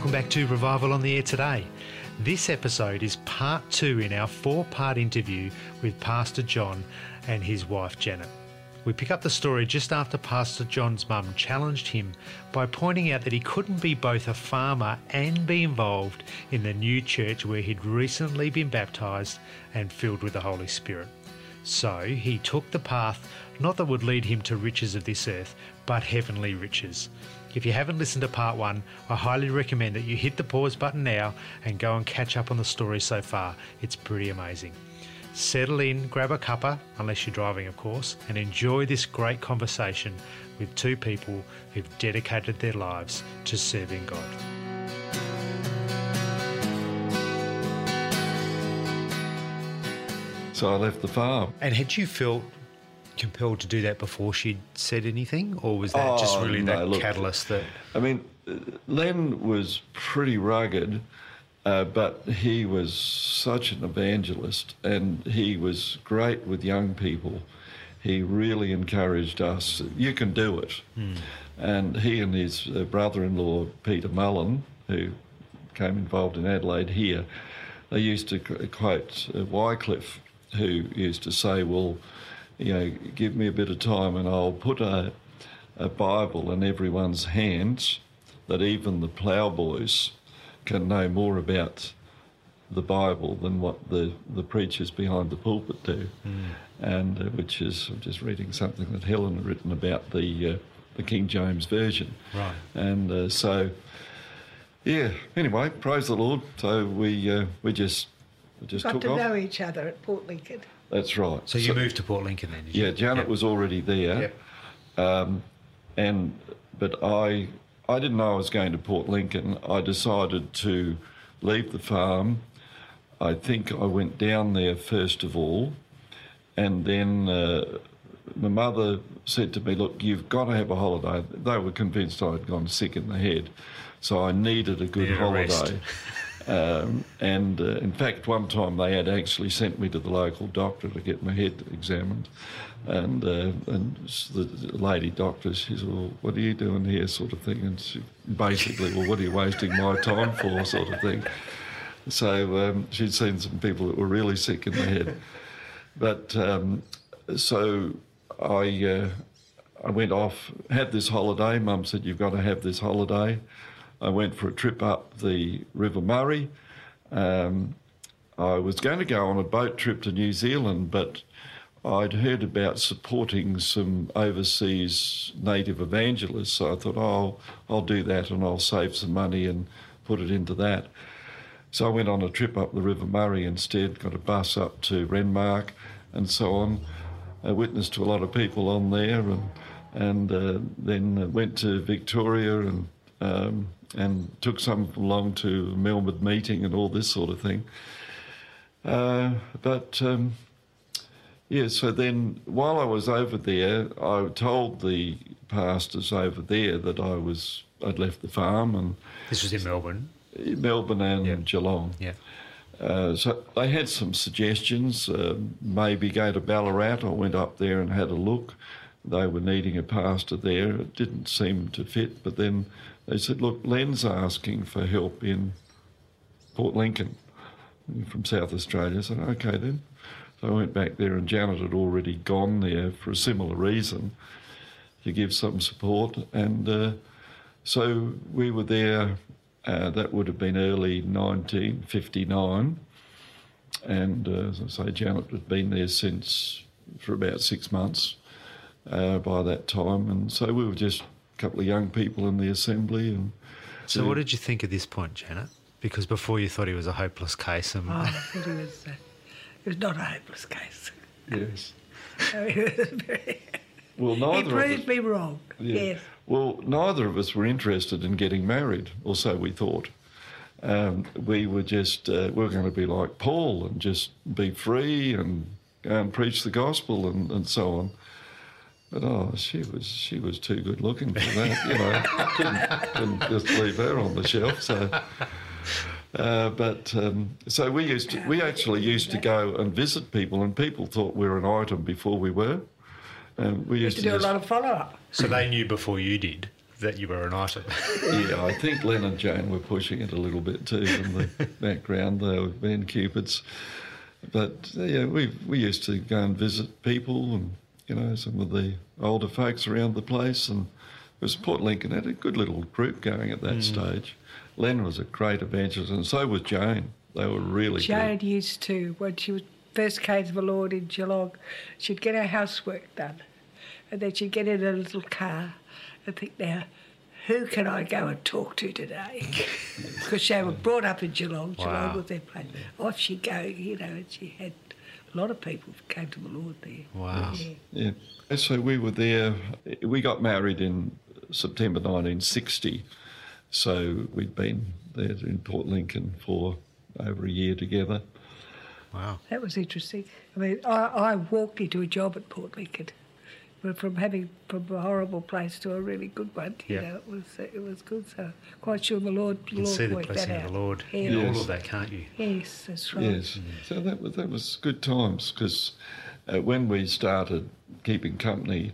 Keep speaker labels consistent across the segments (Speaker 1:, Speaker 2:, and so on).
Speaker 1: Welcome back to Revival on the Air today. This episode is part two in our four part interview with Pastor John and his wife Janet. We pick up the story just after Pastor John's mum challenged him by pointing out that he couldn't be both a farmer and be involved in the new church where he'd recently been baptised and filled with the Holy Spirit. So he took the path not that would lead him to riches of this earth, but heavenly riches. If you haven't listened to part one, I highly recommend that you hit the pause button now and go and catch up on the story so far. It's pretty amazing. Settle in, grab a cuppa, unless you're driving, of course, and enjoy this great conversation with two people who've dedicated their lives to serving God.
Speaker 2: So I left the farm.
Speaker 1: And had you felt compelled to do that before she'd said anything, or was that just
Speaker 2: Oh,
Speaker 1: really
Speaker 2: no,
Speaker 1: that
Speaker 2: look,
Speaker 1: catalyst that?
Speaker 2: I mean, Len was pretty rugged, uh, but he was such an evangelist and he was great with young people. He really encouraged us, you can do it. And he and his uh, brother in law, Peter Mullen, who came involved in Adelaide here, they used to quote uh, Wycliffe, who used to say, Well, you know, give me a bit of time and I'll put a, a Bible in everyone's hands that even the ploughboys can know more about the Bible than what the, the preachers behind the pulpit do. And uh, which is, I'm just reading something that Helen had written about the, uh, the King James Version.
Speaker 1: Right.
Speaker 2: And uh, so, yeah, anyway, praise the Lord. So we, uh, we just, we just
Speaker 3: Got
Speaker 2: took
Speaker 3: to
Speaker 2: off.
Speaker 3: know each other at Port Lincoln.
Speaker 2: That's right.
Speaker 1: So you moved to Port Lincoln then? Did you?
Speaker 2: Yeah, Janet
Speaker 1: Yep.
Speaker 2: was already there.
Speaker 1: Yep.
Speaker 2: Um, and but I I didn't know I was going to Port Lincoln. I decided to leave the farm. I think I went down there first of all, and then uh, my mother said to me, "Look, you've got to have a holiday." They were convinced I'd gone sick in the head, so I needed a good
Speaker 1: Needed a rest.
Speaker 2: holiday. Um, and uh, in fact, one time they had actually sent me to the local doctor to get my head examined. And, uh, and the lady doctor, she said, Well, what are you doing here, sort of thing? And she, basically, Well, what are you wasting my time for, sort of thing. So um, she'd seen some people that were really sick in the head. But um, so I, uh, I went off, had this holiday. Mum said, You've got to have this holiday. I went for a trip up the River Murray. Um, I was going to go on a boat trip to New Zealand, but I'd heard about supporting some overseas native evangelists. So I thought, oh, I'll, do that and I'll save some money and put it into that. So I went on a trip up the River Murray instead, got a bus up to Renmark and so on. I witnessed to a lot of people on there and, and uh, then went to Victoria and, um, and took some along to Melbourne meeting and all this sort of thing. Uh, but um, yeah, so then while I was over there, I told the pastors over there that I was I'd left the farm and
Speaker 1: This was in Melbourne.
Speaker 2: Melbourne and
Speaker 1: Yeah.
Speaker 2: Geelong.
Speaker 1: Yeah.
Speaker 2: Uh, so they had some suggestions, uh, maybe go to Ballarat. I went up there and had a look. They were needing a pastor there. It didn't seem to fit, but then they said, look, Len's asking for help in Port Lincoln from South Australia. I said, okay then. So I went back there and Janet had already gone there for a similar reason to give some support. And uh, so we were there, uh, that would have been early 1959. And uh, as I say, Janet had been there since for about six months uh, by that time. And so we were just couple of young people in the assembly. And
Speaker 1: So what did you think at this point, Janet? Because before you thought he was a hopeless case, and
Speaker 3: Oh, I thought it was, uh, it was not a hopeless case.
Speaker 2: yes.
Speaker 3: No, it was very,
Speaker 2: Well,
Speaker 3: he
Speaker 2: neither of
Speaker 3: proved
Speaker 2: us.
Speaker 3: me wrong.
Speaker 2: Yeah.
Speaker 3: Yes.
Speaker 2: Well, neither of us were interested in getting married, or so we thought. Um, we were just uh, we were going to be like Paul and just be free and and preach the gospel and, and so on. But oh, she was she was too good looking for that, you know. couldn't, couldn't just leave her on the shelf. So, uh, but um, so we used to, we actually used to go and visit people, and people thought we were an item before we were. And we used
Speaker 3: To do a lot of follow up.
Speaker 1: so they knew before you did that you were an item.
Speaker 2: yeah, I think Len and Jane were pushing it a little bit too in the background. They were being cupids. But yeah, we we used to go and visit people and you know some of the older folks around the place, and it was Port Lincoln had a good little group going at that
Speaker 3: Hmm.
Speaker 2: stage. Len was a great evangelist, and so was Jane. They were really good.
Speaker 3: Jane
Speaker 2: good.
Speaker 3: used to, when she was first came to the Lord in Geelong, she'd get her housework done. And then she'd get in a little car and think, now, who can I go and talk to today? Because they were brought up in Geelong. Geelong
Speaker 1: Wow.
Speaker 3: was their place. Off she'd go, you know, and she had a lot of people came to the Lord there.
Speaker 1: Wow.
Speaker 3: Yeah.
Speaker 2: Yeah. And So we were there. We got married in September 1960. So we'd been there in Port Lincoln for over a year together.
Speaker 1: Wow.
Speaker 3: That was interesting. I mean, I, I walked into a job at Port Lincoln. But from having from a horrible place to a really good one, you
Speaker 1: Yeah.
Speaker 3: know, it was it was good. So quite sure the Lord, the
Speaker 1: You can
Speaker 3: Lord
Speaker 1: see the
Speaker 3: worked
Speaker 1: blessing
Speaker 3: that
Speaker 1: of
Speaker 3: out.
Speaker 1: the Lord
Speaker 3: Yeah.
Speaker 1: in all of that, can't you?
Speaker 3: Yes, that's right.
Speaker 2: Yes. So that was, that was good times because uh, when we started keeping company,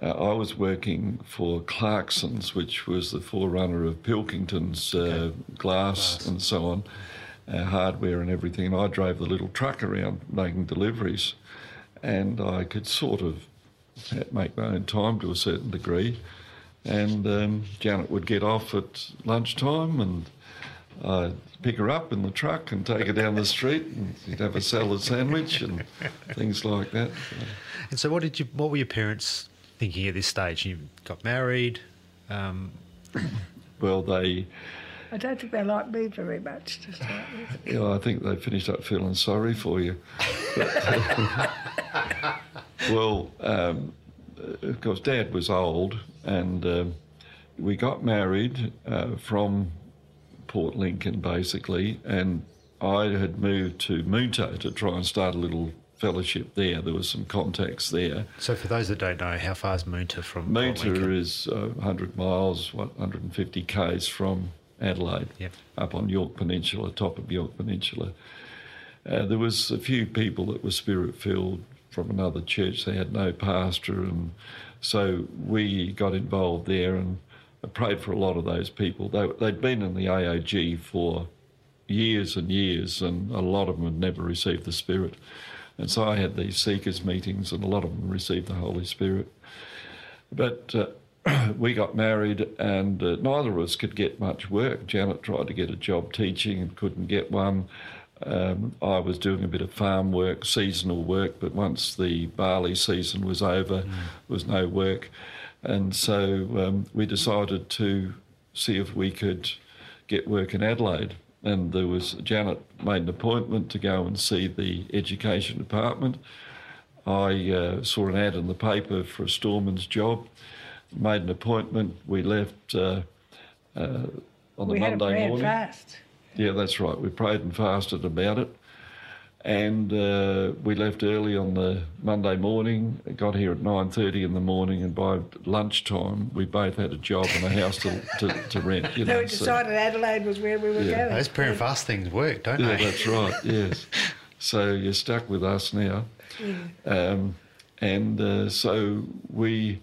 Speaker 2: uh, I was working for Clarkson's, which was the forerunner of Pilkington's uh, glass,
Speaker 1: Glass.
Speaker 2: and so on, uh, hardware and everything. And I drove the little truck around making deliveries, and I could sort of ha- make my own time to a certain degree. And um, Janet would get off at lunchtime and I'd pick her up in the truck and take her down the street and she'd have a salad sandwich and things like that.
Speaker 1: And so, what did you? What were your parents thinking at this stage? You got married. Um,
Speaker 2: Well, they,
Speaker 3: I don't think they like me very much to start with.
Speaker 2: you know, I think they finished up feeling sorry for you. But, well, um, of course, Dad was old and um, we got married uh, from Port Lincoln basically, and I had moved to Moonta to try and start a little fellowship there. There was some contacts there.
Speaker 1: so, for those that don't know, how far is Moonta from Port
Speaker 2: Moonta
Speaker 1: Lincoln?
Speaker 2: is uh, 100 miles, what, 150 k's from Adelaide,
Speaker 1: Yep.
Speaker 2: up on Yorke Peninsula, top of Yorke Peninsula. Uh, there was a few people that were spirit filled from another church. They had no pastor, and so we got involved there and prayed for a lot of those people. They, they'd been in the AOG for years and years, and a lot of them had never received the Spirit. And so I had these seekers meetings, and a lot of them received the Holy Spirit. But uh, we got married, and uh, neither of us could get much work. Janet tried to get a job teaching and couldn't get one. Um, I was doing a bit of farm work, seasonal work, but once the barley season was over, there was no work. And so um, we decided to see if we could get work in Adelaide. And there was Janet made an appointment to go and see the education department. I uh, saw an ad in the paper for a storeman's job, made an appointment. We left uh, uh, on the
Speaker 3: we had a
Speaker 2: Monday
Speaker 3: prayer
Speaker 2: morning.
Speaker 3: fast.
Speaker 2: Yeah, that's right. We prayed and fasted about it. And uh, we left early on the Monday morning, got here at 9.30 in the morning, and by lunchtime we both had a job and a house to, to, to rent. You
Speaker 3: So
Speaker 2: know,
Speaker 3: we decided Adelaide was where we were
Speaker 2: Yeah.
Speaker 3: going.
Speaker 1: Those prayer and fast things work, don't
Speaker 2: Yeah,
Speaker 1: they?
Speaker 2: that's right, yes. So you're stuck with us now.
Speaker 3: Yeah.
Speaker 2: Um, and uh, so we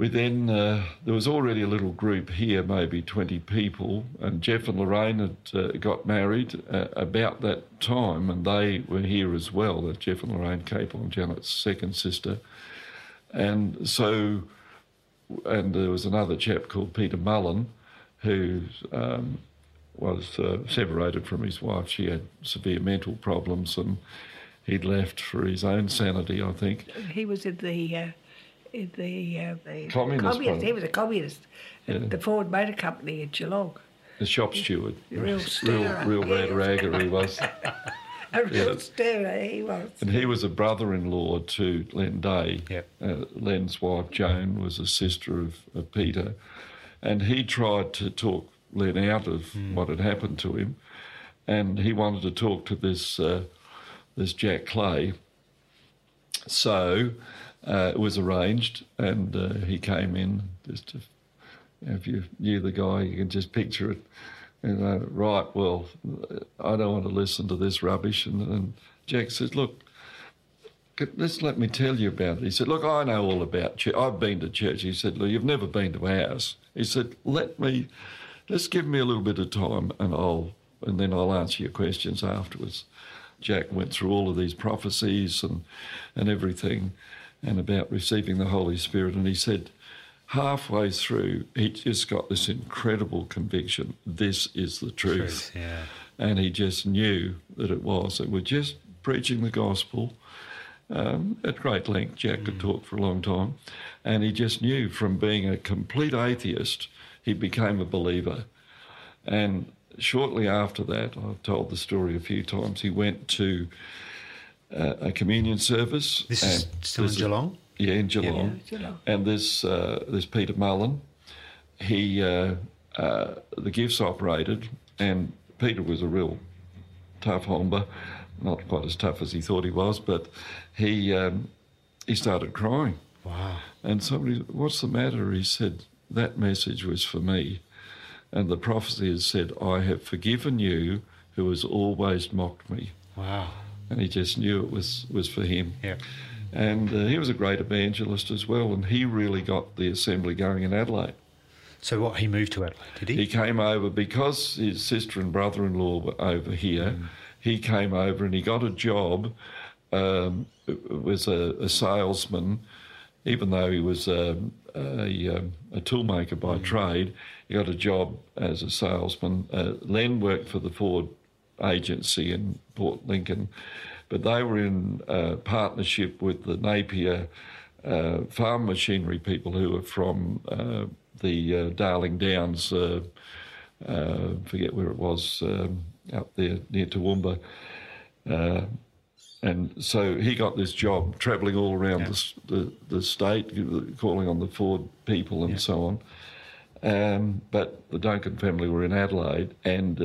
Speaker 2: we then uh, there was already a little group here, maybe twenty people, and Jeff and Lorraine had uh, got married uh, about that time, and they were here as well. That Jeff and Lorraine Capel, Janet's second sister, and so and there was another chap called Peter Mullen, who um, was uh, separated from his wife. She had severe mental problems, and he'd left for his own sanity, I think.
Speaker 3: He was in the uh, the, uh, the
Speaker 2: Communist party.
Speaker 3: He was a communist
Speaker 2: Yeah.
Speaker 3: the Ford Motor Company in Geelong.
Speaker 2: The shop steward.
Speaker 3: Real
Speaker 2: Real,
Speaker 3: stirrer.
Speaker 2: real
Speaker 3: Yeah.
Speaker 2: rad ragger he was.
Speaker 3: A real
Speaker 2: Yeah.
Speaker 3: stirrer he was.
Speaker 2: And he was a brother in law to Len Day.
Speaker 1: Yep.
Speaker 2: Uh, Len's wife, Joan, was a sister of, of Peter. And he tried to talk Len out of what had happened to him. And he wanted to talk to this, uh, this Jack Clay. So uh, it was arranged, and uh, he came in just to if you knew the guy, you can just picture it. And uh, right, well, I don't want to listen to this rubbish. And, and Jack says, look, let's let me tell you about it. He said, look, I know all about church. I've been to church. He said, look, you've never been to ours. He said, let me, let's give me a little bit of time and I'll, and then I'll answer your questions afterwards. Jack went through all of these prophecies and, and everything and about receiving the Holy Spirit. And he said, halfway through, he just got this incredible conviction this is the truth.
Speaker 1: Truth, yeah.
Speaker 2: And he just knew that it was. That we're just preaching the gospel um, at great length. Jack could talk for a long time. And he just knew from being a complete atheist, he became a believer. And shortly after that, I've told the story a few times, he went to uh, a communion service.
Speaker 1: This is
Speaker 2: and
Speaker 1: still in
Speaker 2: there's a-
Speaker 1: Geelong?
Speaker 2: yeah, in Geelong.
Speaker 3: Yeah, Geelong.
Speaker 2: And this uh, this Peter Mullen, he uh, uh, the gifts operated, and Peter was a real tough homber, not quite as tough as he thought he was, but he um, he started crying.
Speaker 1: Wow.
Speaker 2: And somebody, what's the matter? He said that message was for me, and the prophecy has said, "I have forgiven you, who has always mocked me."
Speaker 1: Wow.
Speaker 2: And he just knew it was was for him.
Speaker 1: Yeah.
Speaker 2: And uh, he was a great evangelist as well, and he really got the assembly going in Adelaide.
Speaker 1: So what? He moved to Adelaide, did he?
Speaker 2: He came over because his sister and brother in law were over here. He came over and he got a job, um, was a, a salesman, even though he was um, a, um, a toolmaker by trade. He got a job as a salesman. Uh, Len worked for the Ford agency in Port Lincoln, but they were in uh, partnership with the Napier uh, farm machinery people who are from uh, the uh, Darling Downs, uh, uh, forget where it was, um, up there near Toowoomba. Uh, and so he got this job travelling all around the, the, the state, calling on the Ford people and so on. Um, but the Duncan family were in Adelaide and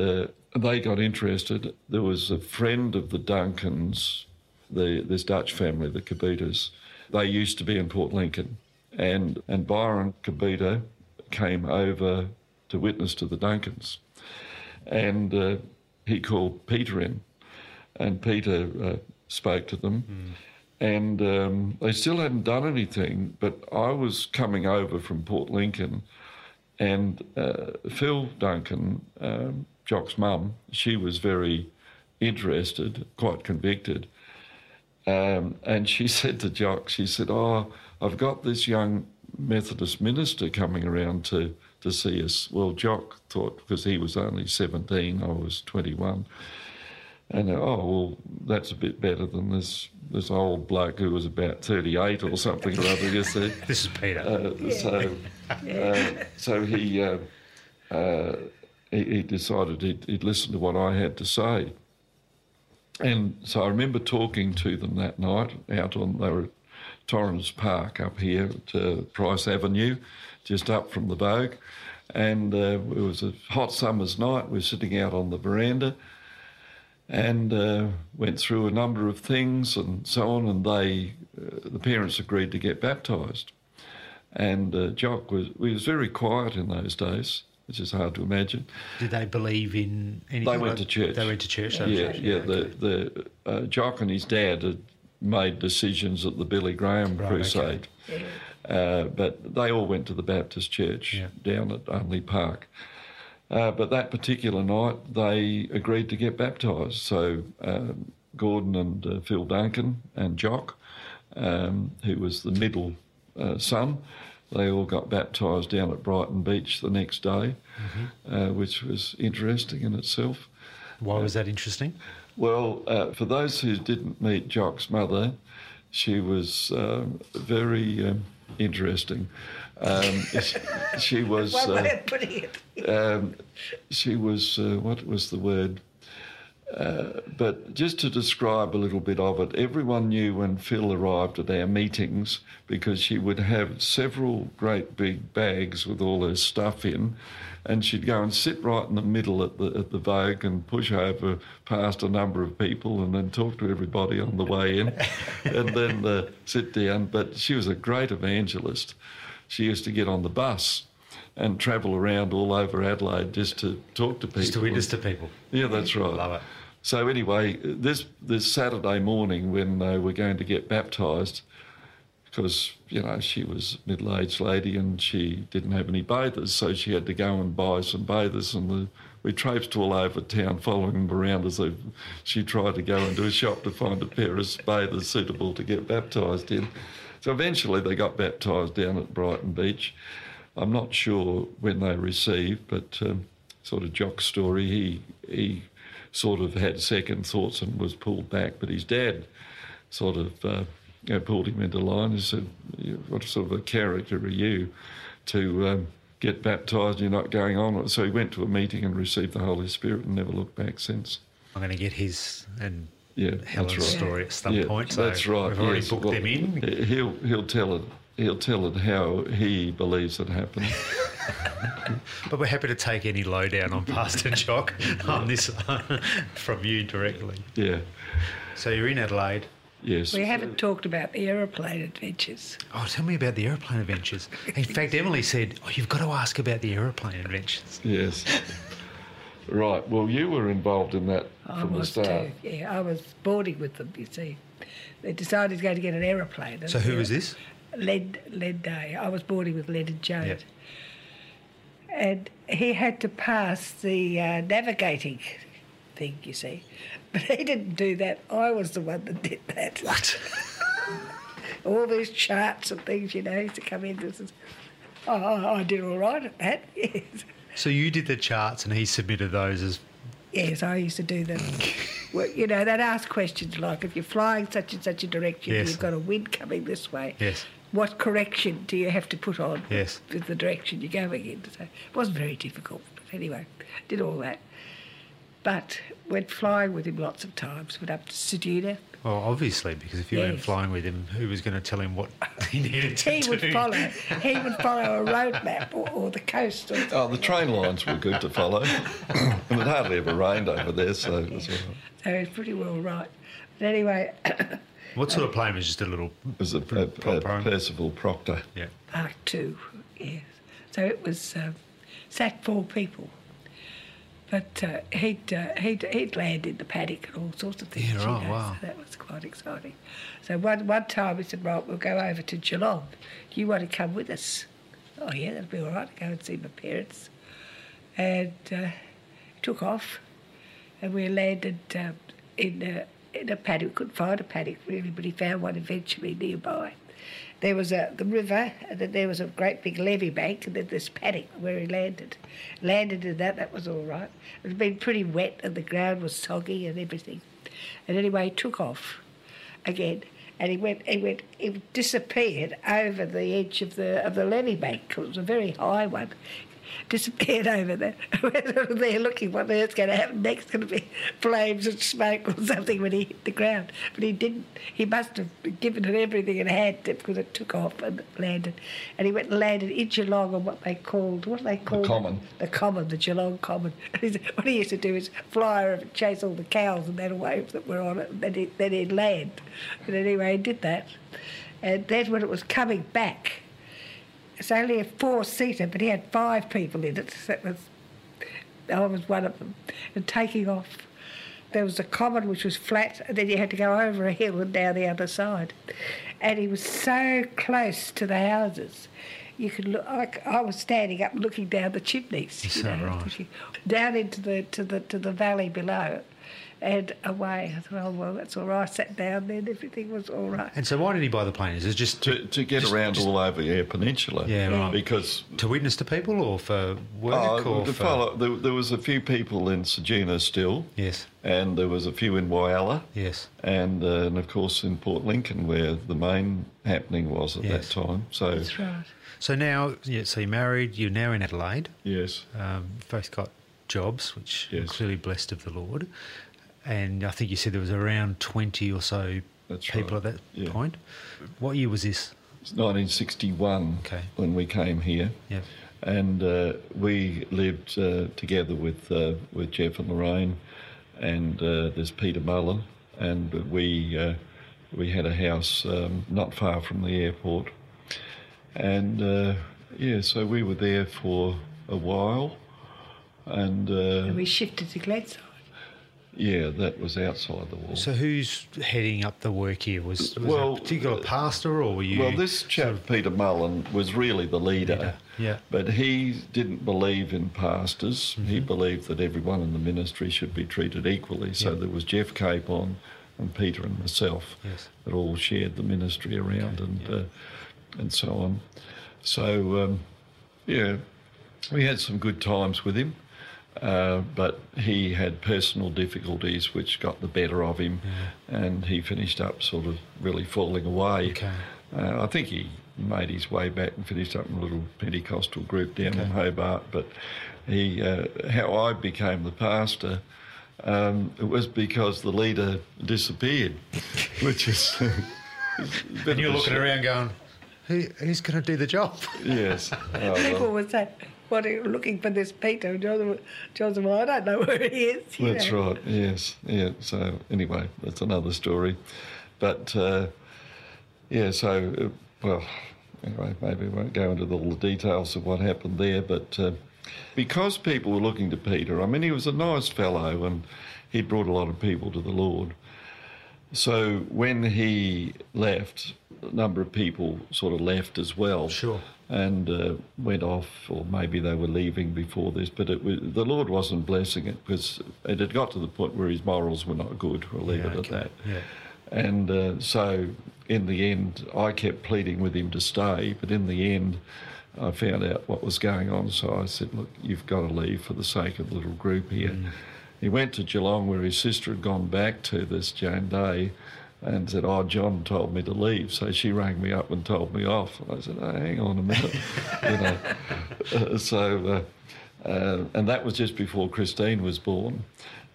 Speaker 2: they got interested. There was a friend of the Duncans, the, this Dutch family, the Kabitas. They used to be in Port Lincoln. And, and Byron Kabita came over to witness to the Duncans. And uh, he called Peter in, and Peter uh, spoke to them. And um, they still hadn't done anything, but I was coming over from Port Lincoln, and uh, Phil Duncan, um, Jock's mum, she was very interested, quite convicted. Um, and she said to Jock, she said, Oh, I've got this young Methodist minister coming around to, to see us. Well, Jock thought, because he was only 17, I was 21. And uh, oh well, that's a bit better than this this old bloke who was about thirty eight or something or other. You see,
Speaker 1: This is Peter.
Speaker 2: uh, so uh, so he, uh, uh, he he decided he'd, he'd listen to what I had to say. And so I remember talking to them that night out on they were Torrens Park up here at uh, Price Avenue, just up from the Vogue. And uh, it was a hot summer's night. We were sitting out on the veranda and uh, went through a number of things and so on. And they, uh, the parents agreed to get baptised. And uh, Jock was, was very quiet in those days, which is hard to imagine.
Speaker 1: Did they believe in anything?
Speaker 2: They went to church.
Speaker 1: They went to church. they
Speaker 2: yeah, yeah.
Speaker 1: okay.
Speaker 2: The the uh, Jock and his dad had made decisions at the Billy Graham
Speaker 1: Right,
Speaker 2: Crusade, uh, but they all went to the Baptist church
Speaker 1: Yeah.
Speaker 2: down at Unley Park. Uh, but that particular night, they agreed to get baptised. So um, Gordon and uh, Phil Duncan and Jock, um, who was the middle uh, son, they all got baptised down at Brighton Beach the next day, uh, which was interesting in itself.
Speaker 1: Why was that interesting?
Speaker 2: Well, uh, for those who didn't meet Jock's mother, she was um, very um, interesting. Um, she, she was.
Speaker 3: One way
Speaker 2: Uh,
Speaker 3: of putting it.
Speaker 2: um, she was. Uh, what was the word? Uh, but just to describe a little bit of it, everyone knew when Phil arrived at our meetings because she would have several great big bags with all her stuff in, and she'd go and sit right in the middle at the at the Vogue and push over past a number of people and then talk to everybody on the way in, and then uh, sit down. But she was a great evangelist. She used to get on the bus and travel around all over Adelaide just to talk to people.
Speaker 1: Just to witness to people.
Speaker 2: Yeah, that's right.
Speaker 1: Love it.
Speaker 2: So anyway, this this Saturday morning when they were going to get baptised, because you know she was a middle-aged lady and she didn't have any bathers, so she had to go and buy some bathers, and the, we traipsed all over town following them around as they, she tried to go into a shop to find a pair of bathers suitable to get baptised in. So eventually they got baptised down at Brighton Beach. I'm not sure when they received, but um, sort of Jock's story, he he sort of had second thoughts and was pulled back, but his dad sort of uh, you know, pulled him into line and said, "What sort of a character are you to um, get baptised? You're not going on." So he went to a meeting and received the Holy Spirit and never looked back since.
Speaker 1: I'm going to get his and
Speaker 2: Yeah,
Speaker 1: Helen's
Speaker 2: right.
Speaker 1: story at some
Speaker 2: Yeah,
Speaker 1: point. So
Speaker 2: that's right.
Speaker 1: We've already
Speaker 2: yes.
Speaker 1: booked
Speaker 2: Well,
Speaker 1: them in.
Speaker 2: He'll he'll tell it. He'll tell it how he believes it happened.
Speaker 1: But we're happy to take any lowdown on Pastor Jock on this uh, from you directly.
Speaker 2: yeah.
Speaker 1: So you're in Adelaide.
Speaker 2: Yes.
Speaker 3: We haven't talked about the aeroplane adventures.
Speaker 1: Oh, tell me about the aeroplane adventures. In fact, Emily said, "Oh, you've got to ask about the aeroplane adventures."
Speaker 2: Yes. right. Well, you were involved in that
Speaker 3: I
Speaker 2: from the
Speaker 3: was
Speaker 2: start.
Speaker 3: too. Yeah, I was boarding with them. You see, they decided to go to get an aeroplane. and
Speaker 1: So who was this?
Speaker 3: Len Len Day. I was boarding with Leonard.
Speaker 1: Yep.
Speaker 3: And he had to pass the uh, navigating thing, you see. But he didn't do that. I was the one that did that.
Speaker 1: What?
Speaker 3: All these charts and things, you know, used to come in. This is, oh, I did all right at that, yes.
Speaker 1: So you did the charts, and he submitted those as
Speaker 3: Yes, I used to do them. well, you know, they'd ask questions like, if you're flying such and such a direction,
Speaker 1: Yes.
Speaker 3: you've got a wind coming this way.
Speaker 1: yes,
Speaker 3: What correction do you have to put on
Speaker 1: Yes.
Speaker 3: with the direction you're going in? So it wasn't very difficult, but anyway, did all that. But went flying with him lots of times. Went up to Ceduna.
Speaker 1: Well, obviously, because if you weren't flying with him, who was going to tell him what he needed to
Speaker 3: He
Speaker 1: do?
Speaker 3: would follow. He would follow a road map or, or the coast. Or,
Speaker 2: Oh, the train lines were good to follow. and it hardly ever rained over there, so it was, all right.
Speaker 3: so he was pretty well right. But anyway,
Speaker 1: What sort of plane was just a little?
Speaker 2: it was a, a, a
Speaker 1: Proper.
Speaker 2: Percival Proctor.
Speaker 1: Yeah.
Speaker 3: Mark Two, yes. So it was um, sat four people. But uh, he'd, uh, he'd he'd land in the paddock and all sorts of things.
Speaker 1: Yeah,
Speaker 3: you know,
Speaker 1: wow.
Speaker 3: So that was quite exciting. So one one time he said, "Right, we'll go over to Geelong. Do you want to come with us?" Oh yeah, that'll be all right. Go and see my parents. And uh, took off, and we landed um, in a, in a paddock. Couldn't find a paddock really, but he found one eventually nearby. There was a, the river, and then there was a great big levee bank, and then this paddock where he landed. Landed in that, that was all right. It had been pretty wet, and the ground was soggy and everything. And anyway, he took off again, and he went, he went, he disappeared over the edge of the of the levee bank. 'cause It was a very high one. Disappeared over there. There looking what on earth's going to happen next. Going to be flames and smoke or something when he hit the ground. But he didn't. He must have given it everything it had to, because it took off and landed. And he went and landed in Geelong on what they called what they called it?
Speaker 2: Common.
Speaker 3: The common, the Geelong common. And he said, what he used to do is fly over and chase all the cows and that away that were on it, and then, he, then he'd land. But anyway, he did that. And that's when it was coming back, it's only a four-seater, but he had five people in it. That was, I was one of them. And taking off, there was a common which was flat, and then you had to go over a hill and down the other side. And he was so close to the houses. You could look. I, I was standing up, looking down the chimneys, you know,
Speaker 1: right?
Speaker 3: down into the to the to the valley below, and away. I thought, oh well, that's all right. I sat down then. Everything was all right.
Speaker 1: And so, why did he buy the plane? Is it just to,
Speaker 2: To, to get
Speaker 1: Just-
Speaker 2: around
Speaker 1: just-
Speaker 2: all over Eyre Peninsula.
Speaker 1: Yeah, right.
Speaker 2: Because
Speaker 1: to witness to people, or for work,
Speaker 2: oh,
Speaker 1: or
Speaker 2: to
Speaker 1: for
Speaker 2: follow, there, there was a few people in Ceduna still,
Speaker 1: yes,
Speaker 2: and there was a few in Whyalla.
Speaker 1: yes,
Speaker 2: and, uh, and of course in Port Lincoln, where the main happening was at
Speaker 1: Yes.
Speaker 2: that time. So
Speaker 3: That's right.
Speaker 1: So now, yeah, so you're married. You're now in Adelaide.
Speaker 2: yes,
Speaker 1: Um, both got jobs, which are
Speaker 2: Yes.
Speaker 1: clearly blessed of the Lord. And I think you said there was around twenty or so
Speaker 2: That's
Speaker 1: people
Speaker 2: right.
Speaker 1: at that
Speaker 2: Yeah.
Speaker 1: point. What year was this?
Speaker 2: it's 1961
Speaker 1: Okay.
Speaker 2: when we came here,
Speaker 1: Yeah.
Speaker 2: and uh, we lived uh, together with uh, with Jeff and Lorraine, and uh, there's Peter Mullen, and we uh, we had a house um, not far from the airport, and uh, yeah, so we were there for a while, and. Uh,
Speaker 3: And we shifted to Glenside.
Speaker 2: Yeah, that was outside the wall.
Speaker 1: So who's heading up the work here? Was, was
Speaker 2: Well,
Speaker 1: a particular pastor or were you?
Speaker 2: Well, this chap, Peter Mullen, was really the leader.
Speaker 1: Leader, yeah.
Speaker 2: But he didn't believe in pastors. He
Speaker 1: Mm-hmm.
Speaker 2: believed that everyone in the ministry should be treated equally. So
Speaker 1: Yeah.
Speaker 2: there was Jeff Capon and Peter and myself
Speaker 1: Yes.
Speaker 2: that all shared the ministry around and
Speaker 1: yeah.
Speaker 2: uh, and so on. So um, yeah, we had some good times with him. Uh, but he had personal difficulties which got the better of him, and he finished up sort of really falling away.
Speaker 1: Okay.
Speaker 2: Uh, I think he made his way back and finished up in a little Pentecostal group down in Hobart. But he, uh, how I became the pastor, um, it was because the leader disappeared, which is. a
Speaker 1: and you're looking
Speaker 2: shock.
Speaker 1: around going, Who, who's going to do the job?
Speaker 2: Yes.
Speaker 3: People would say, "What are you looking for this Peter?" John said, "Well, I don't know where he is."
Speaker 2: That's
Speaker 3: know.
Speaker 2: right. Yes. Yeah. So anyway, that's another story. But uh, yeah. So uh, well, anyway, maybe we won't go into all the details of what happened there. But uh, because people were looking to Peter, I mean, he was a nice fellow and he brought a lot of people to the Lord. So when he left, a number of people sort of left as well.
Speaker 1: Sure.
Speaker 2: And uh, went off, or maybe they were leaving before this, but it was, the Lord wasn't blessing it because it had got to the point where his morals were not good. We'll leave
Speaker 1: Yeah,
Speaker 2: it at that.
Speaker 1: Yeah.
Speaker 2: And uh, so in the end, I kept pleading with him to stay, but in the end, I found out what was going on. So I said, Look, you've got to leave for the sake of the little group here.
Speaker 1: Mm.
Speaker 2: He went to Geelong where his sister had gone back to this Jane Day and said, Oh, John told me to leave. So she rang me up and told me off. And I said, oh, Hang on a minute. you know. Uh, so, uh, uh, and that was just before Christine was born.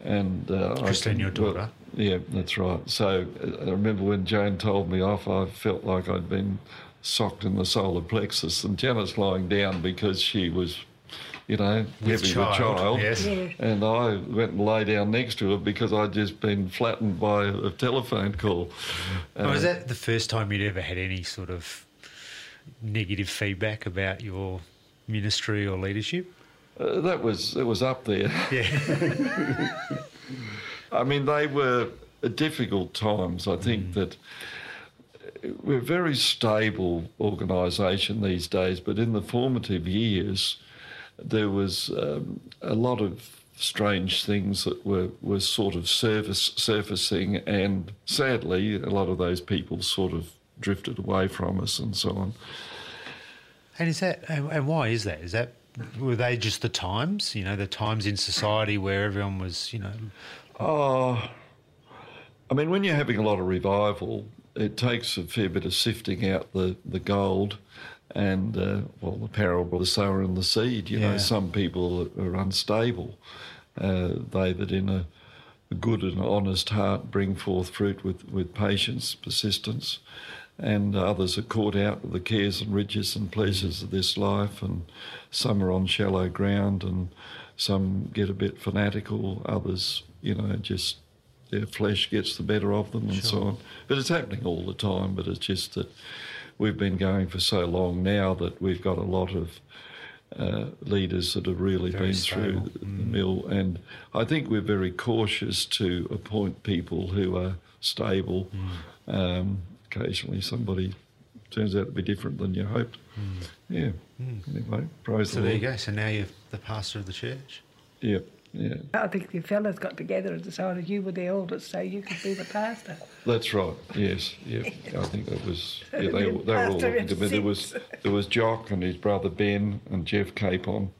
Speaker 2: And uh,
Speaker 1: Christine,
Speaker 2: can-
Speaker 1: your
Speaker 2: well,
Speaker 1: daughter?
Speaker 2: yeah, that's right. So uh, I remember when Jane told me off, I felt like I'd been socked in the solar plexus, and Janet's lying down because she was, you know,
Speaker 1: With
Speaker 2: heavy
Speaker 1: child,
Speaker 2: with child.
Speaker 1: yes.
Speaker 3: Yeah.
Speaker 2: And I went and lay down next to her because I'd just been flattened by a telephone call.
Speaker 1: Oh, was
Speaker 2: Uh,
Speaker 1: that the first time you'd ever had any sort of negative feedback about your ministry or leadership?
Speaker 2: uh, that was it was up there.
Speaker 1: Yeah.
Speaker 2: I mean, they were difficult times. I think that we're a very stable organisation these days, but in the formative years, there was um, a lot of strange things that were, were sort of surface, surfacing, and sadly, a lot of those people sort of drifted away from us and so on.
Speaker 1: And is that and and why is that? Is that were they just the times? You know, the times in society where everyone was, you know,
Speaker 2: Oh, I mean, when you're having a lot of revival, it takes a fair bit of sifting out the, the gold and, uh, well, the parable of the sower and the seed. You know, some people are unstable. Uh, they that in a, a good and honest heart bring forth fruit with, with patience, persistence, and others are caught out with the cares and riches and pleasures of this life, and some are on shallow ground, and some get a bit fanatical, others, you know, just their flesh gets the better of them and so on. But it's happening all the time, but it's just that we've been going for so long now that we've got a lot of uh, leaders that have really
Speaker 1: Very
Speaker 2: been
Speaker 1: stable.
Speaker 2: through the, the mill. And I think we're very cautious to appoint people who are stable. Um, occasionally, somebody turns out to be different than you hoped. Yeah. Anyway, praise
Speaker 1: so
Speaker 2: the
Speaker 1: there you go. So now you're the pastor of the church.
Speaker 2: Yeah. Yeah.
Speaker 3: I think the fellas got together and decided you were the oldest, so you could be the pastor.
Speaker 2: That's right. Yes. Yeah. I think that was. Yeah, they, they were all
Speaker 3: Pastor
Speaker 2: looking to me. There was there was Jock and his brother Ben and Jeff Capon,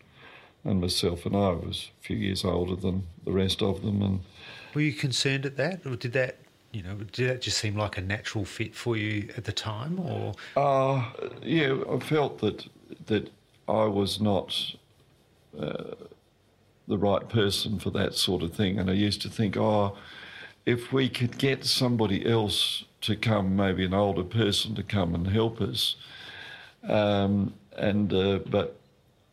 Speaker 2: and myself and I was a few years older than the rest of them, and
Speaker 1: Were you concerned at that, or did that, you know, did that just seem like a natural fit for you at the time, or
Speaker 2: Uh, yeah, I felt that that I was not uh, the right person for that sort of thing, and I used to think, oh, if we could get somebody else to come, maybe an older person to come and help us, um, and uh, but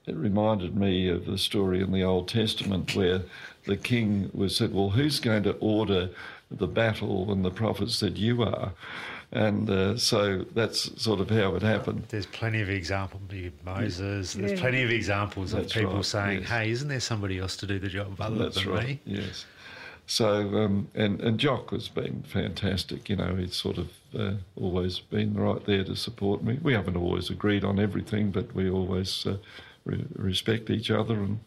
Speaker 2: it reminded me of the story in the Old Testament where the king was said, "Well, who's going to order the battle?" And the prophet said, "You are." And uh, so that's sort of how it happened.
Speaker 1: there's plenty of examples, Moses, there's plenty of examples of people
Speaker 2: right,
Speaker 1: saying,
Speaker 2: yes.
Speaker 1: "Hey, isn't there somebody else to do the job other
Speaker 2: That's
Speaker 1: than
Speaker 2: right.
Speaker 1: me?"
Speaker 2: Yes. So, um, and, and Jock has been fantastic. You know, he's sort of uh, always been right there to support me. We haven't always agreed on everything, but we always uh, re- respect each other. And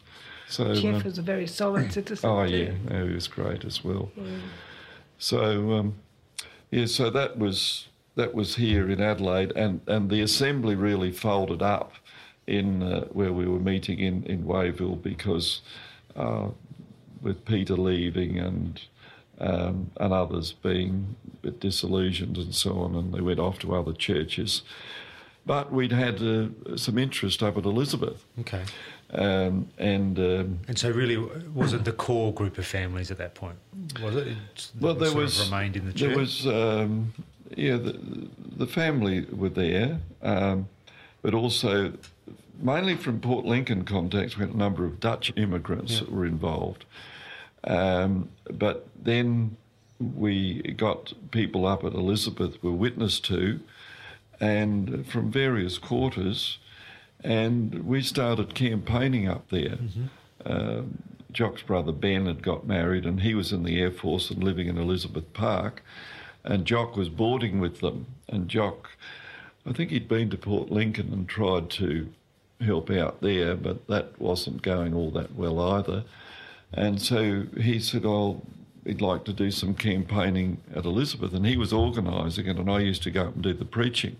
Speaker 2: so,
Speaker 3: Jeff
Speaker 2: um,
Speaker 3: was a very solid citizen.
Speaker 2: oh
Speaker 3: too.
Speaker 2: yeah, no, he was great as well. So, um, yeah, so that was that was here in Adelaide, and, and the assembly really folded up in uh, where we were meeting in in Wayville because uh, with Peter leaving and um, and others being a bit disillusioned and so on, and they went off to other churches. But we'd had uh, some interest up at Elizabeth,
Speaker 1: Okay.
Speaker 2: Um, and um,
Speaker 1: And so, really, was it the core group of families at that point? Was it?
Speaker 2: Well, there was
Speaker 1: remained in the church.
Speaker 2: There was, um, yeah, the, the family were there, um, but also mainly from Port Lincoln contacts. We had a number of Dutch immigrants that were involved, um, but then we got people up at Elizabeth were witness to, and from various quarters, and we started campaigning up there. Um, Jock's brother Ben had got married, and he was in the Air Force and living in Elizabeth Park, and Jock was boarding with them. And Jock, I think he'd been to Port Lincoln and tried to help out there, but that wasn't going all that well either. And so he said, "Oh, he'd like to do some campaigning at Elizabeth," and he was organising it, and I used to go up and do the preaching.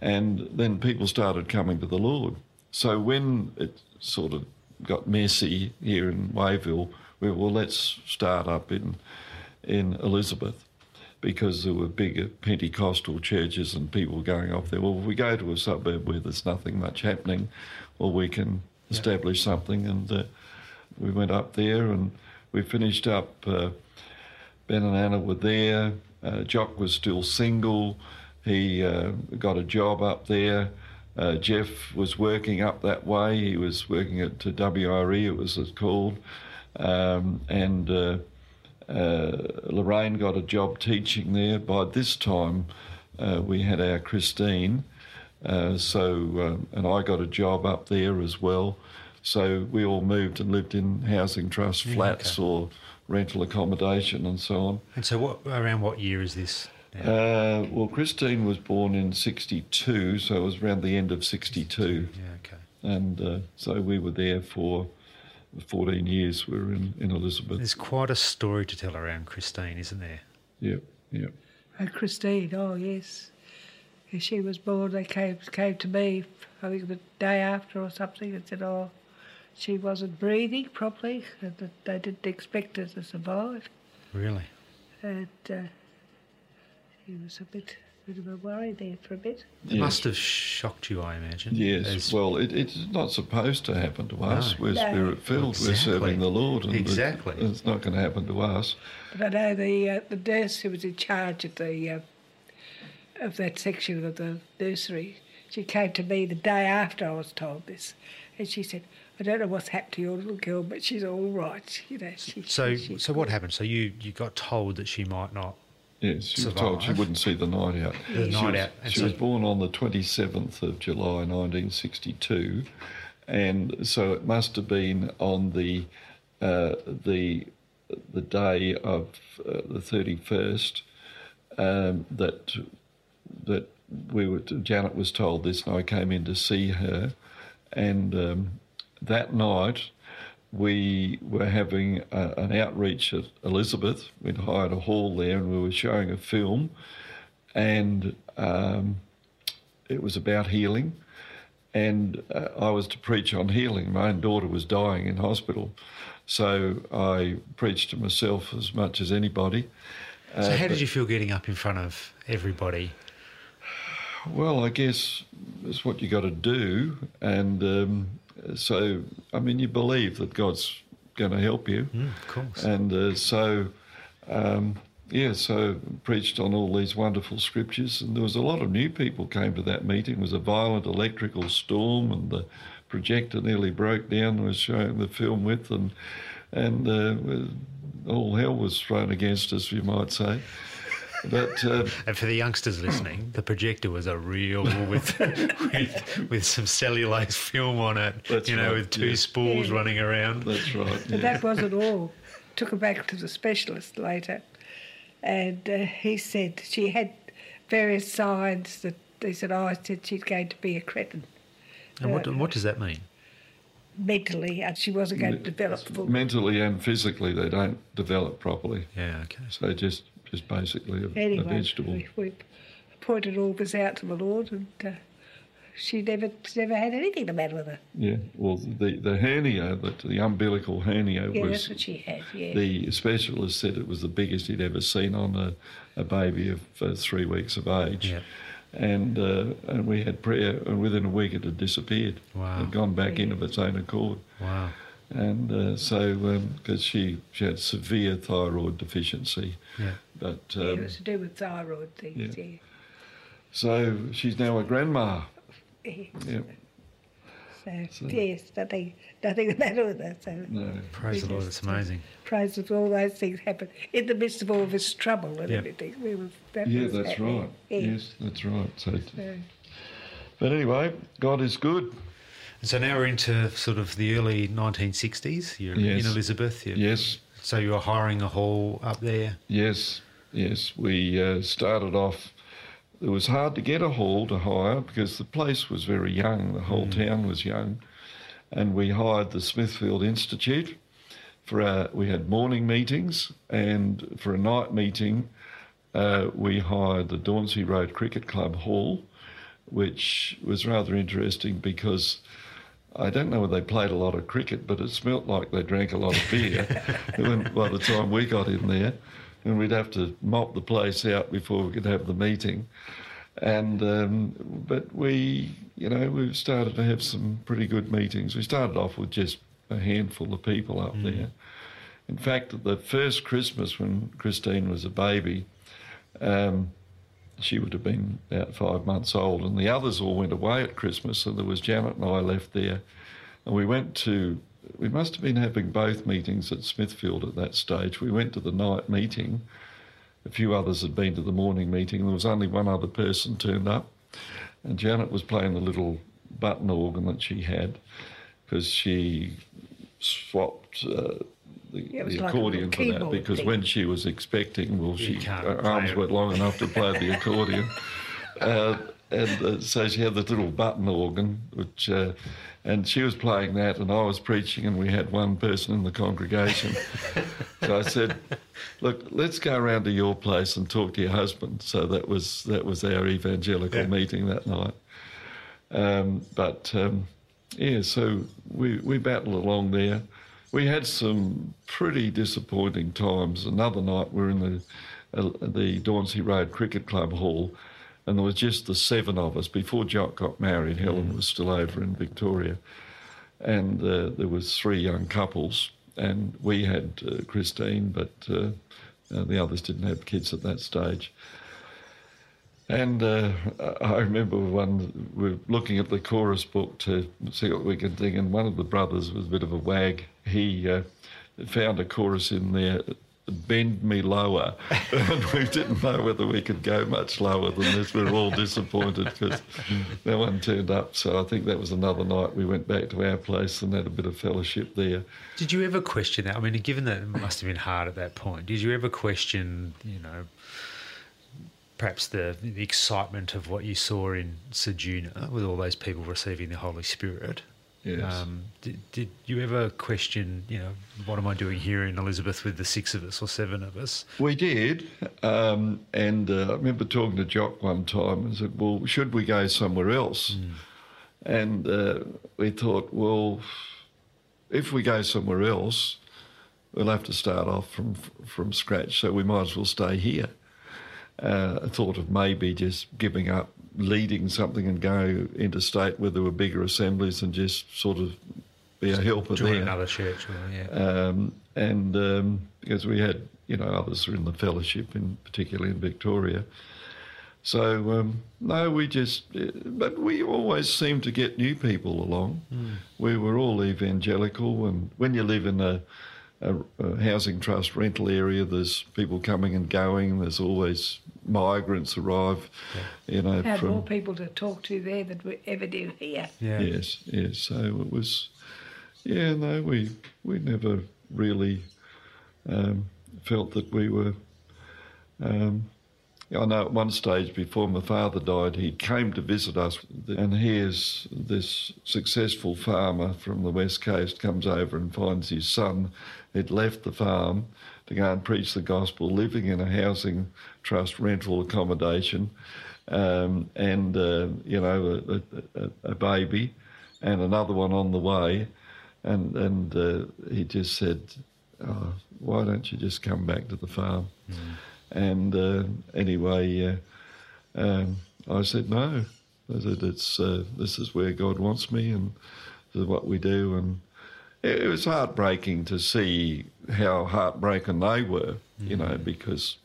Speaker 2: And then people started coming to the Lord. So when it sort of got messy here in Wayville, we well, let's start up in in Elizabeth because there were bigger Pentecostal churches and people going off there. Well, if we go to a suburb where there's nothing much happening, well, we can establish something. And uh, we went up there and we finished up. Uh, Ben and Anna were there. Uh, Jock was still single. He uh, got a job up there. Uh, Jeff was working up that way. He was working at WRE, it was called. Um, and uh, uh, Lorraine got a job teaching there. By this time, uh, we had our Christine. Uh, so, um, and I got a job up there as well. So we all moved and lived in housing trust flats or rental accommodation and so on.
Speaker 1: and so, what around what year is this? Now?
Speaker 2: Uh, well, Christine was born in 62, so it was around the end of 62.
Speaker 1: yeah, okay.
Speaker 2: And uh, so we were there for 14 years. We were in, in Elizabeth.
Speaker 1: There's quite a story to tell around Christine, isn't there?
Speaker 2: Yep, yep.
Speaker 3: And Christine, oh yes. When she was born, they came came to me, I think the day after or something, and said, oh, she wasn't breathing properly, and they didn't expect her to survive.
Speaker 1: Really?
Speaker 3: And uh, she was a bit, bit of a worry there for a bit.
Speaker 1: It
Speaker 2: Yes.
Speaker 1: must have shocked you, I imagine.
Speaker 2: Yes,
Speaker 1: as-
Speaker 2: well, it, it's not supposed to happen to us.
Speaker 1: No.
Speaker 2: We're
Speaker 3: No.
Speaker 2: spirit filled. We're serving the Lord. And it-
Speaker 1: Exactly.
Speaker 2: it's not going to happen to us.
Speaker 3: But I know the uh, the nurse who was in charge of the uh, of that section of the nursery. She came to me the day after I was told this, and she said, "I don't know what's happened to your little girl, but she's all right." You know. She,
Speaker 1: So,
Speaker 3: she-
Speaker 1: so what happened? So you, you got told that she might not.
Speaker 2: Yes, she was told she wouldn't see the night out.
Speaker 1: The
Speaker 2: she
Speaker 1: night
Speaker 2: was,
Speaker 1: out, and
Speaker 2: She
Speaker 1: so-
Speaker 2: was born on the 27th of July 1962, and so it must have been on the uh, the the day of uh, the 31st um, that that we were Janet was told this, and I came in to see her, and um, that night we were having a, an outreach at Elizabeth. We'd hired a hall there, and we were showing a film, and um, it was about healing. And uh, I was to preach on healing. My own daughter was dying in hospital, so I preached to myself as much as anybody.
Speaker 1: So
Speaker 2: Uh,
Speaker 1: how did you feel getting up in front of everybody?
Speaker 2: Well, I guess it's what you got to do, and um, so I mean, you believe that God's going to help you,
Speaker 1: Mm, of course.
Speaker 2: and uh, so um, yeah, so preached on all these wonderful scriptures, and there was a lot of new people came to that meeting. It was a violent electrical storm, and the projector nearly broke down. I was showing the film with, and and uh, all hell was thrown against us, you might say. But uh,
Speaker 1: And for the youngsters listening, the projector was a real with with, with some cellulose film on it.
Speaker 2: That's
Speaker 1: you know,
Speaker 2: right,
Speaker 1: with two
Speaker 2: yeah.
Speaker 1: spools
Speaker 3: Yeah.
Speaker 1: running around.
Speaker 2: that's right.
Speaker 3: But that wasn't all. took her back to the specialist later, and uh, he said she had various signs that he said, oh, I said she's going to be a cretin
Speaker 1: And what,
Speaker 3: Uh,
Speaker 1: what does that mean?
Speaker 3: mentally, and she wasn't going to develop full.
Speaker 2: Mentally and physically, they don't develop properly.
Speaker 1: Yeah, okay.
Speaker 2: So just just basically a, a vegetable.
Speaker 3: we, we pointed all this out to the Lord, and uh, she never never had anything the matter with her.
Speaker 2: Yeah. Well, the the hernia, that the umbilical hernia
Speaker 3: Yeah,
Speaker 2: was
Speaker 3: that's what she had. Yeah.
Speaker 2: the specialist said it was the biggest he'd ever seen on a, a baby of uh, three weeks of age.
Speaker 1: Yeah.
Speaker 2: And uh, and we had prayer, and within a week it had disappeared.
Speaker 1: Wow.
Speaker 2: It had gone back in of its own accord.
Speaker 1: Wow.
Speaker 2: And uh, so, because she, she had severe thyroid deficiency,
Speaker 1: Yeah.
Speaker 2: but
Speaker 3: yeah, it
Speaker 2: um,
Speaker 3: was to do with thyroid things.
Speaker 2: yeah.
Speaker 3: Yeah.
Speaker 2: so she's now a grandma.
Speaker 3: yeah.
Speaker 2: Yeah,
Speaker 3: So,
Speaker 2: So-
Speaker 3: yes, nothing, nothing the matter with her. So
Speaker 2: no,
Speaker 1: Praise the Lord, it's amazing.
Speaker 3: praise that all those things happen in the midst of all this trouble and
Speaker 1: Yeah.
Speaker 3: everything. We were, that
Speaker 2: yeah, that's
Speaker 3: happening.
Speaker 2: right.
Speaker 3: Yeah.
Speaker 2: Yes, that's right. So,
Speaker 3: So,
Speaker 2: but anyway, God is good.
Speaker 1: So now we're into sort of the early 1960s. You're
Speaker 2: Yes.
Speaker 1: in Elizabeth. You're,
Speaker 2: Yes,
Speaker 1: So you're hiring a hall up there.
Speaker 2: Yes, yes. We uh, started off. It was hard to get a hall to hire because the place was very young. The whole town was young, and we hired the Smithfield Institute for our. We had morning meetings, and for a night meeting, uh, we hired the Dauncey Road Cricket Club hall, which was rather interesting because. I don't know whether they played a lot of cricket, but it smelt like they drank a lot of beer when, by the time we got in there. And we'd have to mop the place out before we could have the meeting. And um, but we, you know, we've started to have some pretty good meetings. We started off with just a handful of people up there. In fact, the first Christmas when Christine was a baby, um, she would have been about five months old, and the others all went away at Christmas. So there was Janet and I left there, and we went to. We must have been having both meetings at Smithfield at that stage. We went to the night meeting. A few others had been to the morning meeting. There was only one other person turned up, and Janet was playing the little button organ that she had because she swapped. Uh, the,
Speaker 3: Yeah, it was
Speaker 2: the
Speaker 3: like
Speaker 2: accordion for that because
Speaker 3: thing.
Speaker 2: when she was expecting, well,
Speaker 1: You
Speaker 2: she her arms
Speaker 1: it.
Speaker 2: weren't long enough to play the accordion, uh, and uh, so she had this little button organ, which, uh, and she was playing that, and I was preaching, and we had one person in the congregation. so I said, "Look, let's go around to your place and talk to your husband." So that was that was our evangelical
Speaker 1: Yeah.
Speaker 2: meeting that night. Um, but um, yeah, so we we battled along there. We had some pretty disappointing times. Another night we were in the uh, the Dauncey Road Cricket Club hall, and there was just the seven of us. Before Jock got married, Helen was still over in Victoria, and uh, there was three young couples, and we had uh, Christine, but uh, uh, the others didn't have kids at that stage. And uh, I remember one, we were looking at the chorus book to see what we could think, and one of the brothers was a bit of a wag. He uh, found a chorus in there, Bend Me Lower, and we didn't know whether we could go much lower than this. We were all disappointed because no one turned up. So I think that was another night we went back to our place and had a bit of fellowship there.
Speaker 1: Did you ever question that? I mean, given that it must have been hard at that point, did you ever question, you know, perhaps the, the excitement of what you saw in Ceduna with all those people receiving the Holy Spirit?
Speaker 2: Yes.
Speaker 1: Um, did, did you ever question, you know, what am I doing here in Elizabeth with the six of us or seven of us?
Speaker 2: We did, um, and uh, I remember talking to Jock one time and said, "Well, should we go somewhere else?" And uh, we thought, well, if we go somewhere else, we'll have to start off from from scratch. So we might as well stay here. Uh, I thought of maybe just giving up leading something and go interstate where there were bigger assemblies and just sort of be a helper
Speaker 1: Join
Speaker 2: there.
Speaker 1: another church, yeah.
Speaker 2: Um, and um, because we had, you know, others were in the fellowship, in particularly in Victoria. So um, no, we just, uh, but we always seemed to get new people along. We were all evangelical, and when you live in a, a, a housing trust rental area, there's people coming and going. There's always migrants arrive, you know,
Speaker 3: had
Speaker 2: from
Speaker 3: more people to talk to there than we ever did here.
Speaker 1: yeah.
Speaker 2: Yes, yes. So it was, yeah, no, we we never really um, felt that we were. Um, I know at one stage before my father died, he came to visit us, and here's this successful farmer from the west coast comes over and finds his son had left the farm to go and preach the gospel, living in a housing trust rental accommodation, um, and uh, you know a, a, a, baby, and another one on the way, and and uh, he just said, oh, "Why don't you just come back to the farm?" Mm. And uh, anyway, uh, um, I said no. I said it's uh, this is where God wants me, and this is what we do, and it, was heartbreaking to see how heartbroken they were, you know, mm. because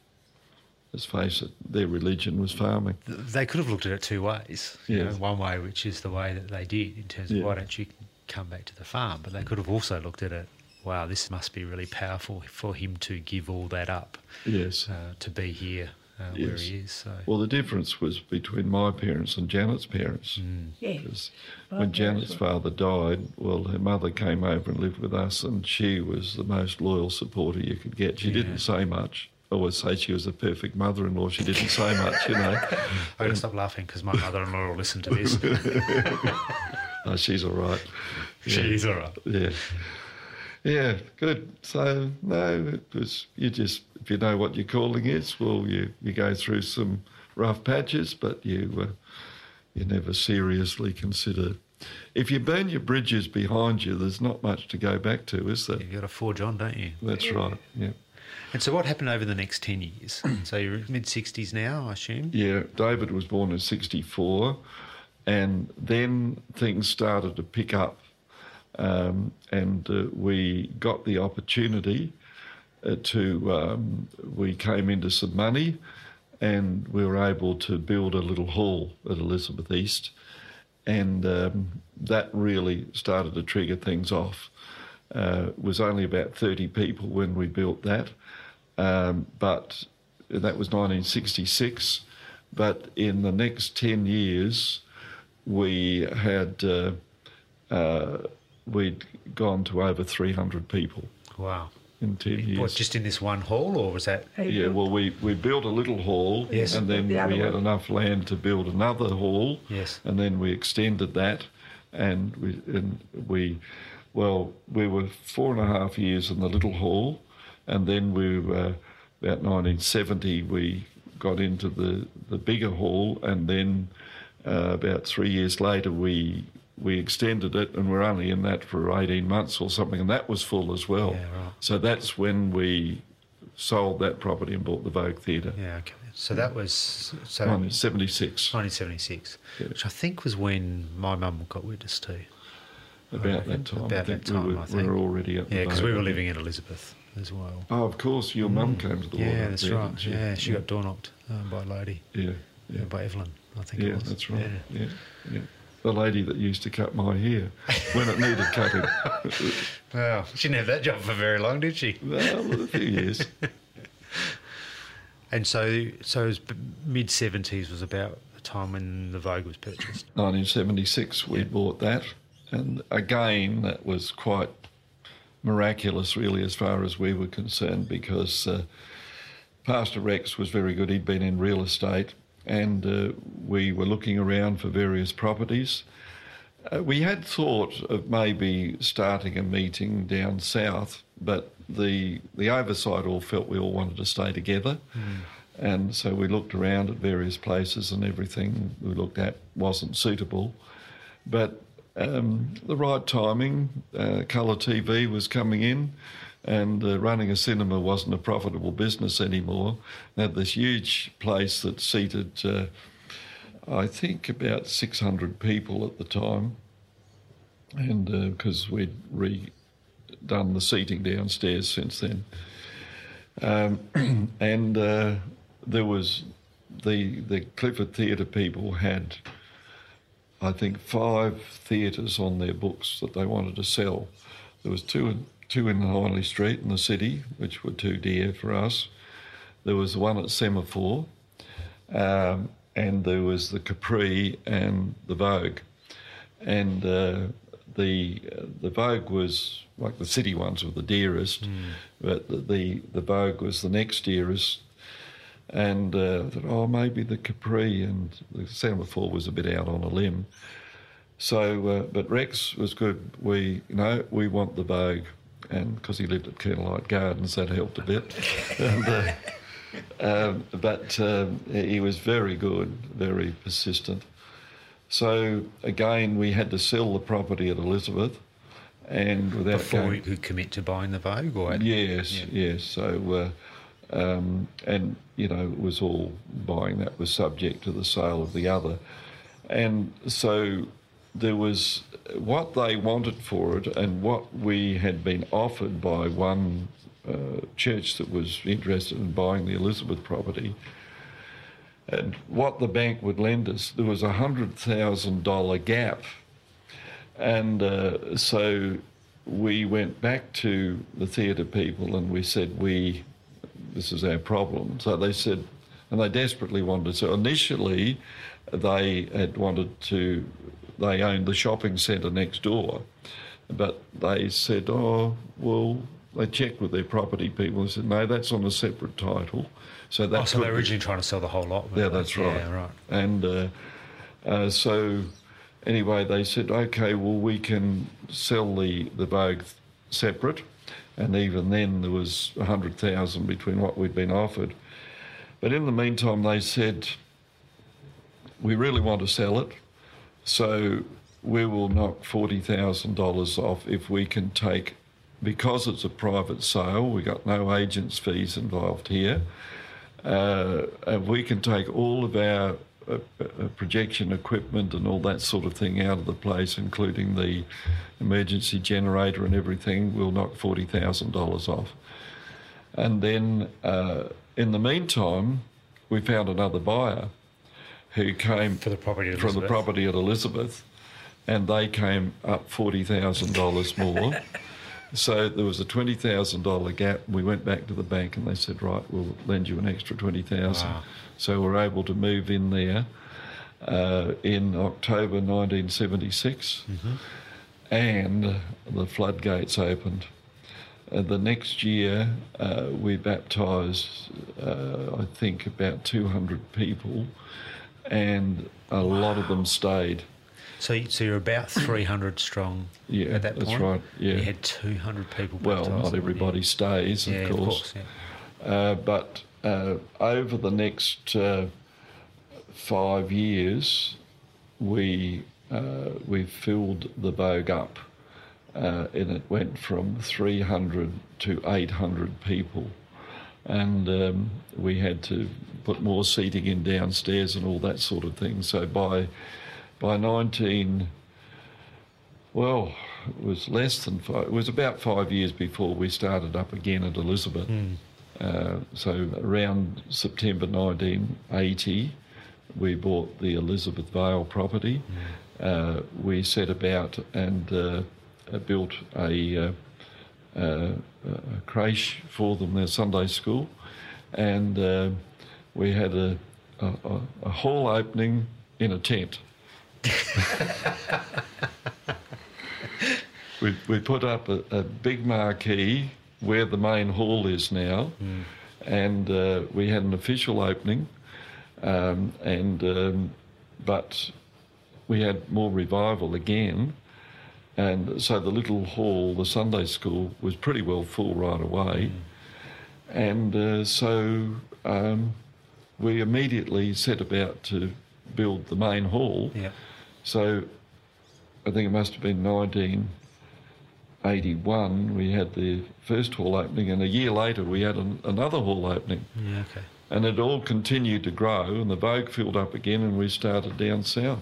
Speaker 2: let's face it, their religion was farming.
Speaker 1: They could have looked at it two ways. You know, one way, which is the way that they did, in terms of yeah. why don't you come back to the farm? But they could have also looked at it. Wow, this must be really powerful for him to give all that up.
Speaker 2: Yes.
Speaker 1: Uh, to be here uh, yes. where he is. So.
Speaker 2: Well, the difference was between my parents and Janet's parents. Mm.
Speaker 3: Yeah. Because
Speaker 2: when Janet's father died, well, her mother came over and lived with us, and she was the most loyal supporter you could get. She yeah. didn't say much. Always say she was a perfect mother-in-law. She didn't say much, you know.
Speaker 1: I'm going to stop laughing because my mother-in-law will listen to this.
Speaker 2: oh, she's all right.
Speaker 1: Yeah. She's all right.
Speaker 2: Yeah. Yeah, good. So no, it was you just if you know what your calling is, well, you you go through some rough patches, but you uh, you never seriously consider. If you burn your bridges behind you, there's not much to go back to, is there?
Speaker 1: You've got to forge on, don't you?
Speaker 2: That's right. Yeah.
Speaker 1: And so, what happened over the next ten years? so you're mid sixties now, I assume.
Speaker 2: Yeah, David was born in '64, and then things started to pick up um, and uh, we got the opportunity uh, to, um, we came into some money and we were able to build a little hall at Elizabeth East. And um, that really started to trigger things off. Uh, it was only about 30 people when we built that, um, but that was 1966. But in the next 10 years, we had uh, uh, we'd gone to over 300 people.
Speaker 1: Wow.
Speaker 2: In 10 years. What,
Speaker 1: just in this one hall, or was that?
Speaker 2: Yeah, well, we, we built a little hall,
Speaker 1: yes.
Speaker 2: and then
Speaker 1: the
Speaker 2: we had one. enough land to build another hall,
Speaker 1: yes.
Speaker 2: and then we extended that, and we, and we, well, we were four and a half years in the little hall, and then we were, about 1970, we got into the, the bigger hall, and then uh, about three years later, we we extended it and we're only in that for 18 months or something, and that was full as well.
Speaker 1: Yeah, right.
Speaker 2: So that's when we sold that property and bought the Vogue Theatre.
Speaker 1: Yeah, okay. So that was so
Speaker 2: 1976.
Speaker 1: 1976, yeah. which I think was when my mum got with us too.
Speaker 2: About that time.
Speaker 1: About that time,
Speaker 2: we were,
Speaker 1: I think.
Speaker 2: We were already at
Speaker 1: Yeah, because we were living in Elizabeth as well.
Speaker 2: Oh, of course, your mm. mum came to the
Speaker 1: Yeah, that's there, right. Yeah, she yeah. got door knocked um, by a lady.
Speaker 2: Yeah, yeah.
Speaker 1: by Evelyn, I think
Speaker 2: yeah,
Speaker 1: it was.
Speaker 2: that's right. Yeah, yeah. the lady that used to cut my hair when it needed cutting.
Speaker 1: well, she didn't have that job for very long, did she?
Speaker 2: Well, a few years.
Speaker 1: and so, so mid seventies was about the time when the Vogue was purchased.
Speaker 2: 1976, we yeah. bought that, and again, that was quite miraculous, really, as far as we were concerned, because. Uh, Pastor Rex was very good. He'd been in real estate and uh, we were looking around for various properties. Uh, we had thought of maybe starting a meeting down south, but the the oversight all felt we all wanted to stay together. Mm. And so we looked around at various places, and everything we looked at wasn't suitable. But um, the right timing, uh, colour TV was coming in, and uh, running a cinema wasn't a profitable business anymore. They had this huge place that seated, uh, I think, about 600 people at the time, and because uh, we'd redone the seating downstairs since then. Um, and uh, there was the the Clifford Theatre people had, I think, five theatres on their books that they wanted to sell. There was two two in Hindley Street in the city, which were too dear for us. There was one at Semaphore, um, and there was the Capri and the Vogue. And uh, the uh, the Vogue was like the city ones were the dearest, but the, the the Vogue was the next dearest. And uh, thought, oh, maybe the Capri and the Semaphore was a bit out on a limb. So, uh, but Rex was good. We, you know, we want the Vogue, and because he lived at Candlelight Gardens, that helped a bit. and, uh, um, but um, he was very good, very persistent. So again, we had to sell the property at Elizabeth, and without
Speaker 1: Before
Speaker 2: going,
Speaker 1: you could commit to buying the Vogue, or
Speaker 2: Yes,
Speaker 1: Yeah.
Speaker 2: yes. So, uh, um, and you know, it was all buying that was subject to the sale of the other, and so there was what they wanted for it and what we had been offered by one uh, church that was interested in buying the Elizabeth property. And what the bank would lend us, there was a hundred thousand dollar gap and uh, so we went back to the theatre people and we said, we, this is our problem. So they said, and they desperately wanted. So initially, they had wanted to, they owned the shopping centre next door, but they said, oh, well, they checked with their property people and said, no, that's on a separate title. So that's
Speaker 1: Oh, so
Speaker 2: they're
Speaker 1: originally trying to sell the whole lot.
Speaker 2: yeah,
Speaker 1: they?
Speaker 2: that's right.
Speaker 1: Yeah, right.
Speaker 2: And uh, uh, so, anyway, they said, okay, well, we can sell the, the Vogue separate. And even then, there was 100,000 between what we'd been offered. But in the meantime, they said, we really want to sell it. So we will knock $40,000 off if we can take, because it's a private sale, we got no agents' fees involved here. Uh, and we can take all of our projection equipment and all that sort of thing out of the place, including the emergency generator and everything. We'll knock forty thousand dollars off, and then uh, in the meantime, we found another buyer who came
Speaker 1: For the property
Speaker 2: from the property at Elizabeth, and they came up forty thousand dollars more. So there was a twenty thousand dollar gap. We went back to the bank and they said, "Right, we'll lend you an extra twenty thousand.
Speaker 1: Wow.
Speaker 2: So we're able to move in there uh, in October 1976, and the floodgates opened. And the next year, uh, we baptised, uh, I think, about 200 people, and a lot of them stayed.
Speaker 1: So, so you're about 300 strong
Speaker 2: Yeah,
Speaker 1: at that point?
Speaker 2: that's right, yeah.
Speaker 1: You had 200 people
Speaker 2: Well, not everybody stays, of
Speaker 1: yeah,
Speaker 2: course.
Speaker 1: yeah.
Speaker 2: Uh, but uh, over the next uh, five years, we uh, we filled the Vogue up, uh, and it went from 300 to 800 people, and um, we had to put more seating in downstairs and all that sort of thing. So by by 19 well, it was less than five. It was about five years before we started up again at Elizabeth. Uh, so around September 1980, we bought the Elizabeth Vale property. Uh, we set about and uh, built a, uh, uh, a creche for them, their Sunday school, and uh, we had a, a- a hall opening in a tent. We, we put up a, a big marquee where the main hall is now, and uh, we had an official opening, um, and um, but we had more revival again, and so the little hall, the Sunday school, was pretty well full right away, and uh, so um, we immediately set about to build the main hall.
Speaker 1: Yeah.
Speaker 2: So I think it must have been 1981 we had the first hall opening, and a year later we had an, another hall opening.
Speaker 1: Yeah, okay.
Speaker 2: And it all continued to grow, and the Vogue filled up again, and we started down south.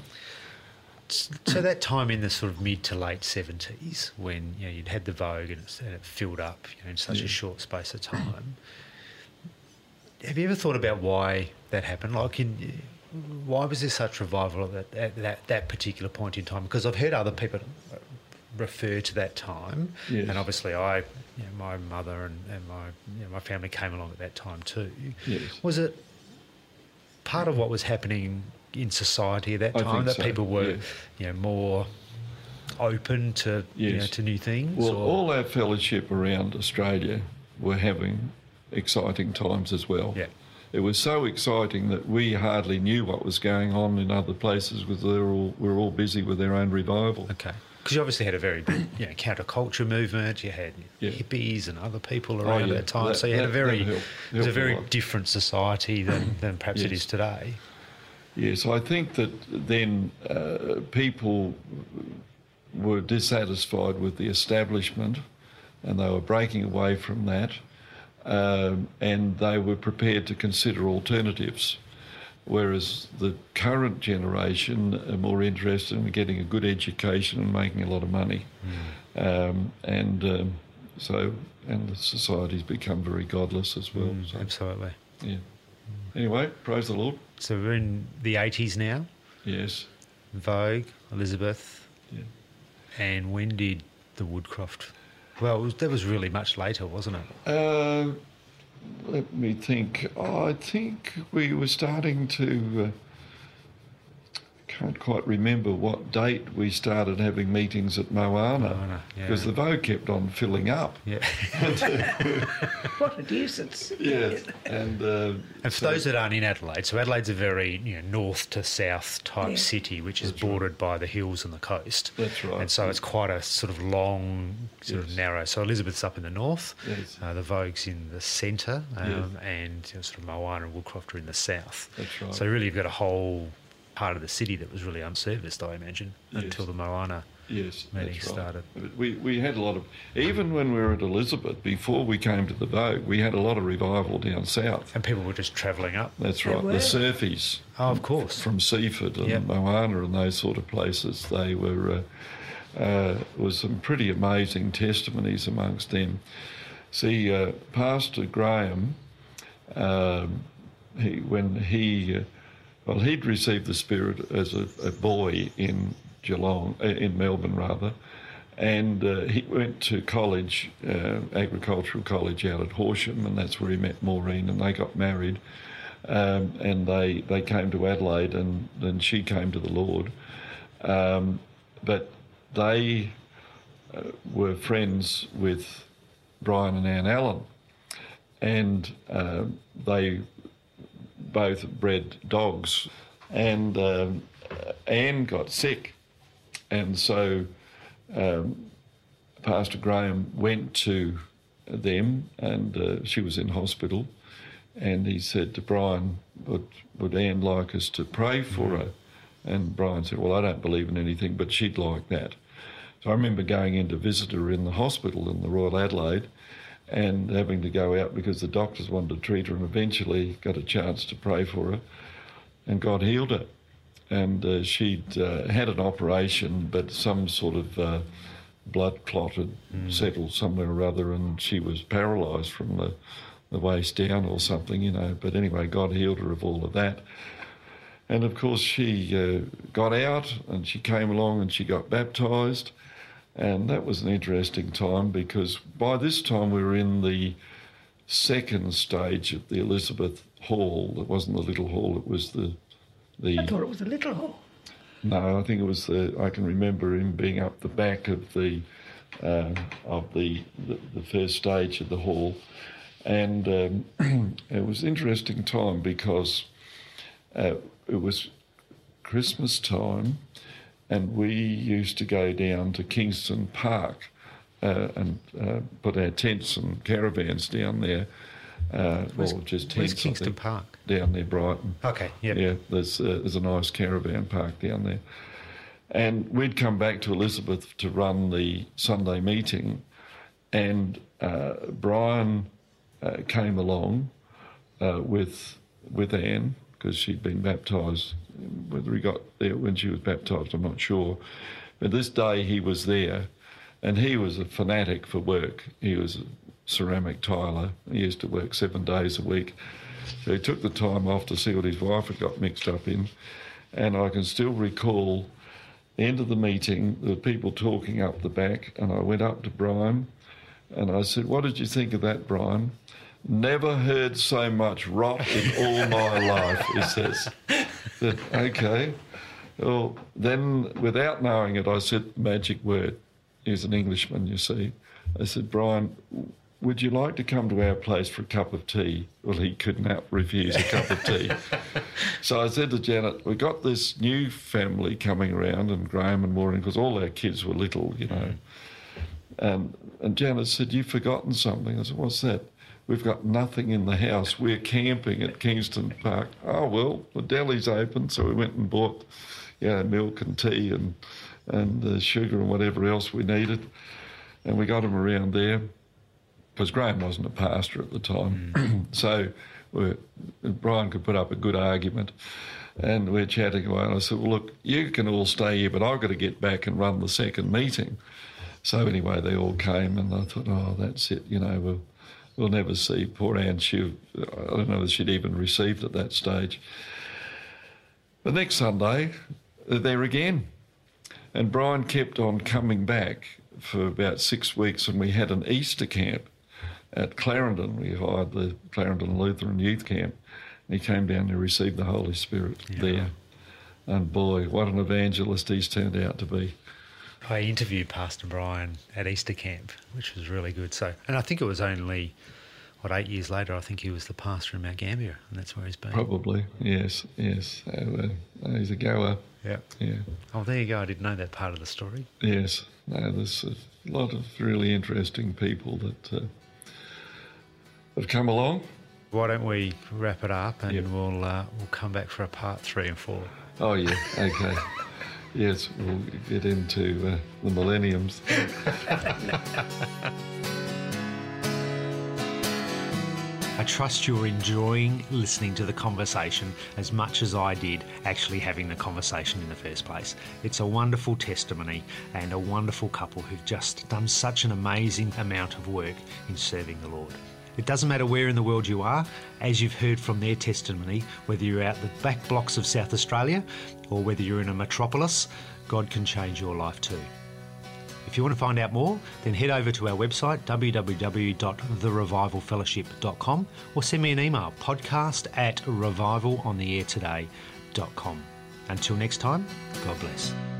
Speaker 1: So that time in the sort of mid to late seventies, when you know you'd had the Vogue and, it's, and it filled up you know, in such a short space of time, have you ever thought about why that happened? Like, in, why was there such revival at that, at that that particular point in time? Because I've heard other people refer to that time,
Speaker 2: Yes.
Speaker 1: and obviously I, you know, my mother and, and my you know, my family came along at that time too.
Speaker 2: Yes.
Speaker 1: Was it part of what was happening in society at that time that
Speaker 2: so,
Speaker 1: people were,
Speaker 2: yes.
Speaker 1: you know, more open to you know, to new things?
Speaker 2: Well,
Speaker 1: or-
Speaker 2: all our fellowship around Australia were having exciting times as well.
Speaker 1: Yeah.
Speaker 2: It was so exciting that we hardly knew what was going on in other places because they were all, we were all busy with their own revival.
Speaker 1: Okay. Because you obviously had a very big you know, counterculture movement. You had
Speaker 2: Yeah.
Speaker 1: hippies and other people around
Speaker 2: yeah.
Speaker 1: that time.
Speaker 2: That-
Speaker 1: so you had a very,
Speaker 2: that helped-
Speaker 1: it was a
Speaker 2: helped a
Speaker 1: very different society than, than perhaps it
Speaker 2: Yes.
Speaker 1: is today.
Speaker 2: Yes, I think that then uh, people were dissatisfied with the establishment and they were breaking away from that um, and they were prepared to consider alternatives. Whereas the current generation are more interested in getting a good education and making a lot of money. Um, and um, so, and the society's become very godless as well. So,
Speaker 1: Absolutely.
Speaker 2: yeah. Anyway, praise the Lord.
Speaker 1: So we're in the 80s now.
Speaker 2: Yes.
Speaker 1: Vogue, Elizabeth.
Speaker 2: Yeah.
Speaker 1: And when did the Woodcroft? Well, was, that was really much later, wasn't it?
Speaker 2: Uh, let me think. Oh, I think we were starting to. Uh, can't quite remember what date we started having meetings at Moana
Speaker 1: Moana, yeah.
Speaker 2: because the Vogue kept on filling up.
Speaker 1: Yeah.
Speaker 3: What a nuisance.
Speaker 2: Yes, and uh,
Speaker 1: And for
Speaker 2: so-
Speaker 1: those that aren't in Adelaide, so Adelaide's a very you know, north to south type
Speaker 3: Yeah.
Speaker 1: city, which is bordered by the hills and the coast.
Speaker 2: That's right.
Speaker 1: And so it's quite a sort of long, sort of narrow. So Elizabeth's up in the north,
Speaker 2: Yes.
Speaker 1: uh, the Vogue's in the centre, um,
Speaker 2: Yes.
Speaker 1: and you know, sort of Moana and Woodcroft are in the south.
Speaker 2: That's right.
Speaker 1: So really, you've got a whole part of the city that was really unserviced, I imagine,
Speaker 2: Yes.
Speaker 1: until the Moana.
Speaker 2: Yes,
Speaker 1: meeting
Speaker 2: right.
Speaker 1: started.
Speaker 2: We, we had a lot of, even when we were at Elizabeth, before we came to the Vogue, we had a lot of revival down south.
Speaker 1: And people were just travelling up.
Speaker 2: That's right, the surfies.
Speaker 1: Oh, of course.
Speaker 2: from Seaford and
Speaker 1: Yep.
Speaker 2: Moana and those sort of places. They were uh, uh, was some pretty amazing testimonies amongst them. See, uh, Pastor Graham, um, he when he uh, well he'd received the Spirit as a, a boy in Geelong, uh, in Melbourne rather. And uh, he went to college, uh, agricultural college out at Horsham, and that's where he met Maureen, and they got married um, and they they came to Adelaide, and then she came to the Lord. Um, but they uh, were friends with Brian and Ann Allen, and uh, they both bred dogs, and um, Anne got sick, and so. Um, Pastor Graham went to them, and uh, she was in hospital, and he said to Brian, "Would would Anne like us to pray for her?" And Brian said, "Well, I don't believe in anything, but she'd like that." So I remember going in to visit her in the hospital in the Royal Adelaide, and having to go out because the doctors wanted to treat her, and eventually got a chance to pray for her, and God healed her. And uh, she'd uh, had an operation, but some sort of uh, blood clot had settled somewhere or other, and she was paralysed from the, the waist down or something, you know. But anyway, God healed her of all of that. And of course, she uh, got out and she came along and she got baptised. And that was an interesting time because by this time we were in the second stage of the Elizabeth Hall. It wasn't the little hall, it was the. the
Speaker 3: I thought it was a little hall.
Speaker 2: no, I think it was the. I can remember him being up the back of the uh, of the, the the first stage of the hall, and um, it was an interesting time because uh, it was Christmas time, and we used to go down to Kingston Park uh, and uh, put our tents and caravans down there. Uh,
Speaker 1: Where's-
Speaker 2: or just tents, I
Speaker 1: Kingston Park?
Speaker 2: down near Brighton.
Speaker 1: Okay, yep.
Speaker 2: Yeah, there's uh, there's a nice caravan park down there, and we'd come back to Elizabeth to run the Sunday meeting, and uh, Brian uh, came along uh, with with Anne because she'd been baptised. Whether he got there when she was baptised, I'm not sure, but this day he was there, and he was a fanatic for work. He was a ceramic tiler. He used to work seven days a week. So he took the time off to see what his wife had got mixed up in. And I can still recall the end of the meeting, the people talking up the back, and I went up to Brian and I said, What did you think of that, Brian? Never heard so much rot in all my life, he says. Okay. Well, then, without knowing it, I said the magic word. He's an Englishman, you see. I said, Brian, would you like to come to our place for a cup of tea? Well, he could not refuse a cup of tea. so I said to Janet, we got this new family coming around, and Graham and Maureen, because all our kids were little, you know. Mm. And, and Janet said, You've forgotten something. I said, What's that? We've got nothing in the house. We're camping at Kingston Park. Oh, well, the deli's open. So we went and bought you know, milk and tea and, and uh, sugar and whatever else we needed. And we got them around there because Graham wasn't a pastor at the time. Mm. so Brian could put up a good argument. And we're chatting away, and I said, Well, look, you can all stay here, but I've got to get back and run the second meeting. So, anyway, they all came, and I thought, Oh, that's it, you know, we'll, we'll never see poor Anne. She, I don't know if she'd even received at that stage. The next Sunday, they're there again. And Brian kept on coming back for about six weeks, and we had an Easter camp at Clarendon. We hired the Clarendon Lutheran Youth Camp. And he came down to receive the Holy Spirit yeah. there. And boy, what an evangelist he's turned out to be.
Speaker 1: I interviewed Pastor Brian at Easter camp, which was really good. So, and I think it was only what eight years later. I think he was the pastor in Mount Gambier, and that's where he's been.
Speaker 2: Probably, yes, yes. Uh, he's a goer.
Speaker 1: Yeah,
Speaker 2: yeah.
Speaker 1: Oh, there you go. I didn't know that part of the story.
Speaker 2: Yes, no. There's a lot of really interesting people that uh, have come along.
Speaker 1: Why don't we wrap it up and yep. we'll uh, we'll come back for a part three and four.
Speaker 2: Oh yeah, okay. yes, we'll get into uh, the millenniums.
Speaker 1: I trust you're enjoying listening to the conversation as much as I did actually having the conversation in the first place. It's a wonderful testimony and a wonderful couple who've just done such an amazing amount of work in serving the Lord. It doesn't matter where in the world you are, as you've heard from their testimony, whether you're out the back blocks of South Australia or whether you're in a metropolis, God can change your life too. If you want to find out more, then head over to our website www.therevivalfellowship.com or send me an email podcast at revivalontheairtoday.com. Until next time, God bless.